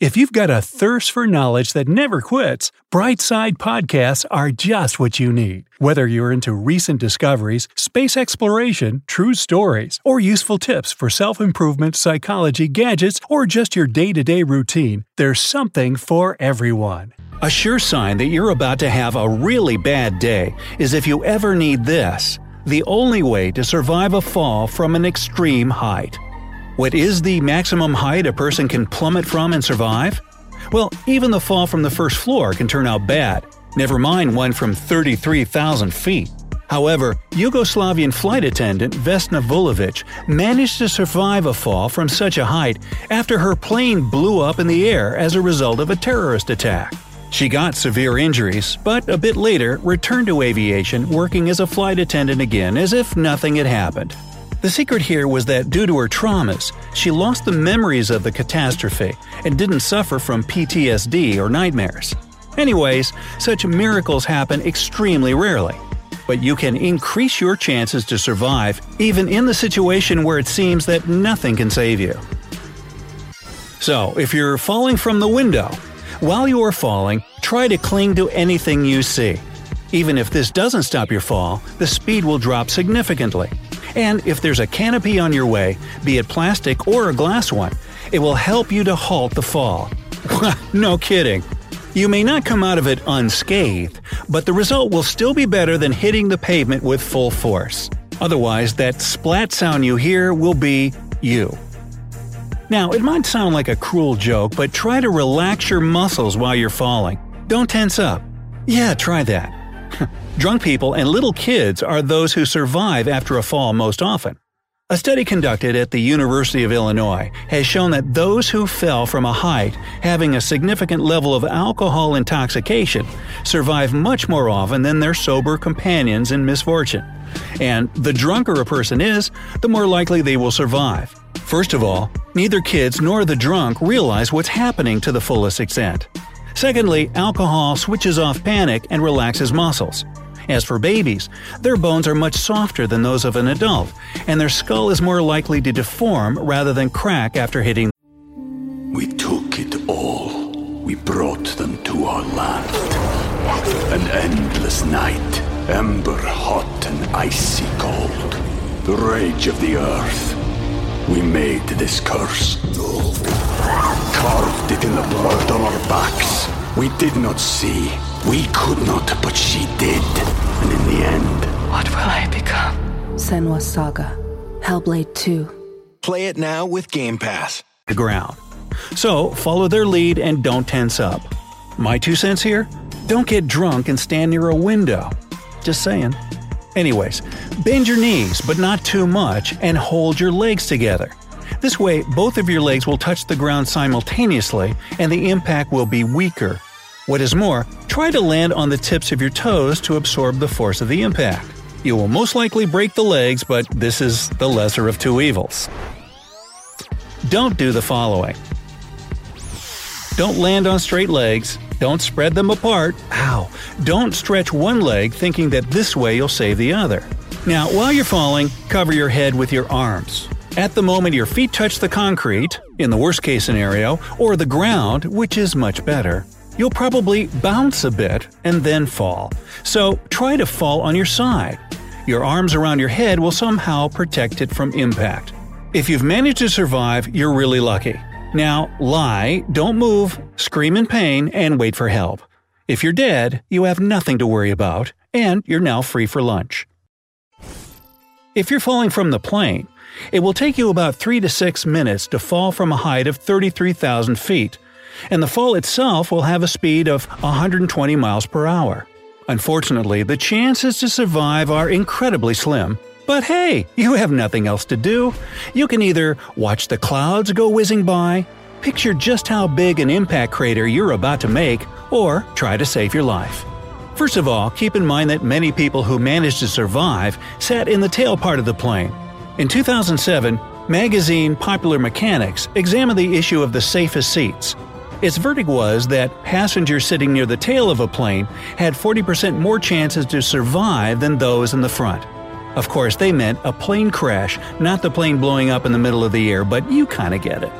If you've got a thirst for knowledge that never quits, Brightside Podcasts are just what you need. Whether you're into recent discoveries, space exploration, true stories, or useful tips for self improvement, psychology, gadgets, or just your day to day routine, there's something for everyone. A sure sign that you're about to have a really bad day is if you ever need this the only way to survive a fall from an extreme height. What is the maximum height a person can plummet from and survive? Well, even the fall from the first floor can turn out bad, never mind one from 33,000 feet. However, Yugoslavian flight attendant Vesna Vulovic managed to survive a fall from such a height after her plane blew up in the air as a result of a terrorist attack. She got severe injuries, but a bit later returned to aviation working as a flight attendant again as if nothing had happened. The secret here was that due to her traumas, she lost the memories of the catastrophe and didn't suffer from PTSD or nightmares. Anyways, such miracles happen extremely rarely. But you can increase your chances to survive even in the situation where it seems that nothing can save you. So, if you're falling from the window, while you are falling, try to cling to anything you see. Even if this doesn't stop your fall, the speed will drop significantly. And if there's a canopy on your way, be it plastic or a glass one, it will help you to halt the fall. no kidding. You may not come out of it unscathed, but the result will still be better than hitting the pavement with full force. Otherwise, that splat sound you hear will be you. Now, it might sound like a cruel joke, but try to relax your muscles while you're falling. Don't tense up. Yeah, try that. Drunk people and little kids are those who survive after a fall most often. A study conducted at the University of Illinois has shown that those who fell from a height having a significant level of alcohol intoxication survive much more often than their sober companions in misfortune. And the drunker a person is, the more likely they will survive. First of all, neither kids nor the drunk realize what's happening to the fullest extent. Secondly, alcohol switches off panic and relaxes muscles. As for babies, their bones are much softer than those of an adult, and their skull is more likely to deform rather than crack after hitting. we took it all. We brought them to our land. An endless night, ember hot and icy cold. The rage of the earth. We made this curse. Carved it in the blood on our backs. We did not see. We could not, but she did. And in the end, What will I become? Senua's Saga. Hellblade 2. Play it now with Game Pass. the ground. So, follow their lead and don't tense up. My two cents here? Don't get drunk and stand near a window. Just saying. Anyways, bend your knees, but not too much, and hold your legs together. This way, both of your legs will touch the ground simultaneously, and the impact will be weaker. What is more, try to land on the tips of your toes to absorb the force of the impact. You will most likely break the legs, but this is the lesser of two evils. Don't do the following. Don't land on straight legs. Don't spread them apart. Ow. Don't stretch one leg thinking that this way you'll save the other. Now, while you're falling, cover your head with your arms. At the moment your feet touch the concrete, in the worst case scenario, or the ground, which is much better, you'll probably bounce a bit and then fall. So try to fall on your side. Your arms around your head will somehow protect it from impact. If you've managed to survive, you're really lucky. Now, lie, don't move, scream in pain, and wait for help. If you're dead, you have nothing to worry about, and you're now free for lunch. If you're falling from the plane, it will take you about 3 to 6 minutes to fall from a height of 33,000 feet, and the fall itself will have a speed of 120 miles per hour. Unfortunately, the chances to survive are incredibly slim. But hey, you have nothing else to do. You can either watch the clouds go whizzing by, picture just how big an impact crater you're about to make, or try to save your life. First of all, keep in mind that many people who managed to survive sat in the tail part of the plane. In 2007, magazine Popular Mechanics examined the issue of the safest seats. Its verdict was that passengers sitting near the tail of a plane had 40% more chances to survive than those in the front. Of course, they meant a plane crash, not the plane blowing up in the middle of the air, but you kinda get it.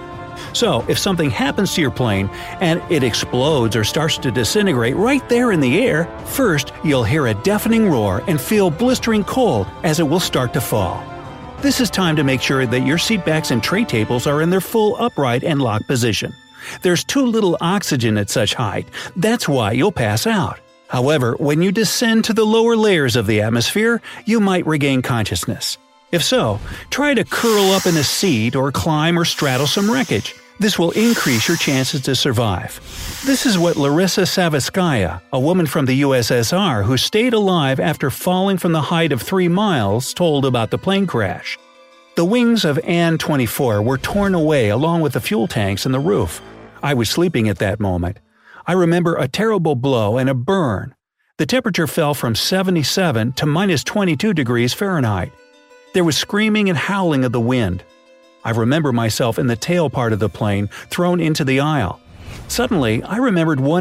So, if something happens to your plane and it explodes or starts to disintegrate right there in the air, first you'll hear a deafening roar and feel blistering cold as it will start to fall. This is time to make sure that your seatbacks and tray tables are in their full upright and locked position. There's too little oxygen at such height, that's why you'll pass out. However, when you descend to the lower layers of the atmosphere, you might regain consciousness. If so, try to curl up in a seat or climb or straddle some wreckage. This will increase your chances to survive. This is what Larissa Savitskaya, a woman from the USSR who stayed alive after falling from the height of 3 miles, told about the plane crash. The wings of An 24 were torn away along with the fuel tanks and the roof. I was sleeping at that moment. I remember a terrible blow and a burn. The temperature fell from 77 to minus 22 degrees Fahrenheit. There was screaming and howling of the wind. I remember myself in the tail part of the plane, thrown into the aisle. Suddenly, I remembered one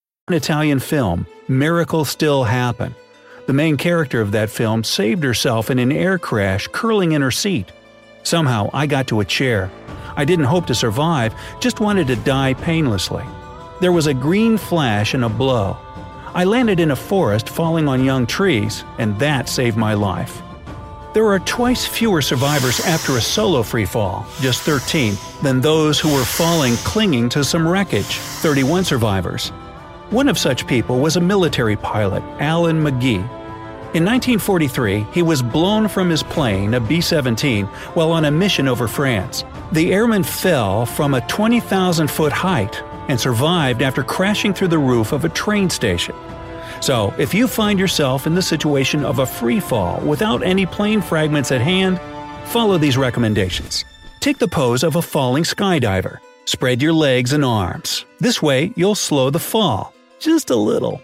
Italian film, Miracles Still Happen. The main character of that film saved herself in an air crash curling in her seat. Somehow, I got to a chair. I didn't hope to survive, just wanted to die painlessly. There was a green flash and a blow. I landed in a forest falling on young trees, and that saved my life. There are twice fewer survivors after a solo free fall, just 13, than those who were falling clinging to some wreckage, 31 survivors. One of such people was a military pilot, Alan Magee. In 1943, he was blown from his plane, a B 17, while on a mission over France. The airman fell from a 20,000 foot height and survived after crashing through the roof of a train station. So, if you find yourself in the situation of a free fall without any plane fragments at hand, follow these recommendations. Take the pose of a falling skydiver. Spread your legs and arms. This way, you'll slow the fall just a little.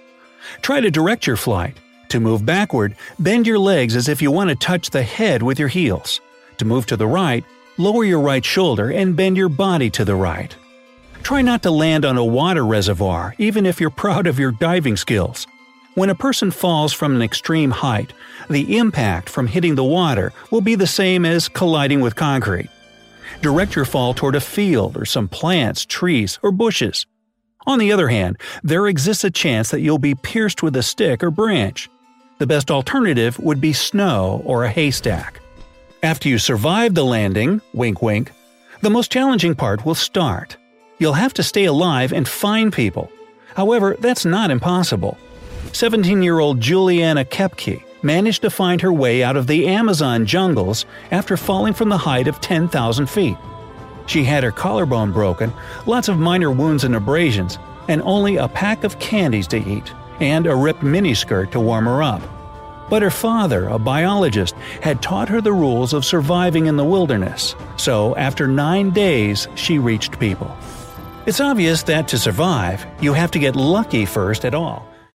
Try to direct your flight. To move backward, bend your legs as if you want to touch the head with your heels. To move to the right, lower your right shoulder and bend your body to the right. Try not to land on a water reservoir, even if you're proud of your diving skills. When a person falls from an extreme height, the impact from hitting the water will be the same as colliding with concrete. Direct your fall toward a field or some plants, trees, or bushes. On the other hand, there exists a chance that you'll be pierced with a stick or branch. The best alternative would be snow or a haystack. After you survive the landing, wink wink, the most challenging part will start. You'll have to stay alive and find people. However, that's not impossible. 17 year old Juliana Koepcke managed to find her way out of the Amazon jungles after falling from the height of 10,000 feet. She had her collarbone broken, lots of minor wounds and abrasions, and only a pack of candies to eat, and a ripped miniskirt to warm her up. But her father, a biologist, had taught her the rules of surviving in the wilderness, so after nine days, she reached people. It's obvious that to survive, you have to get lucky first at all,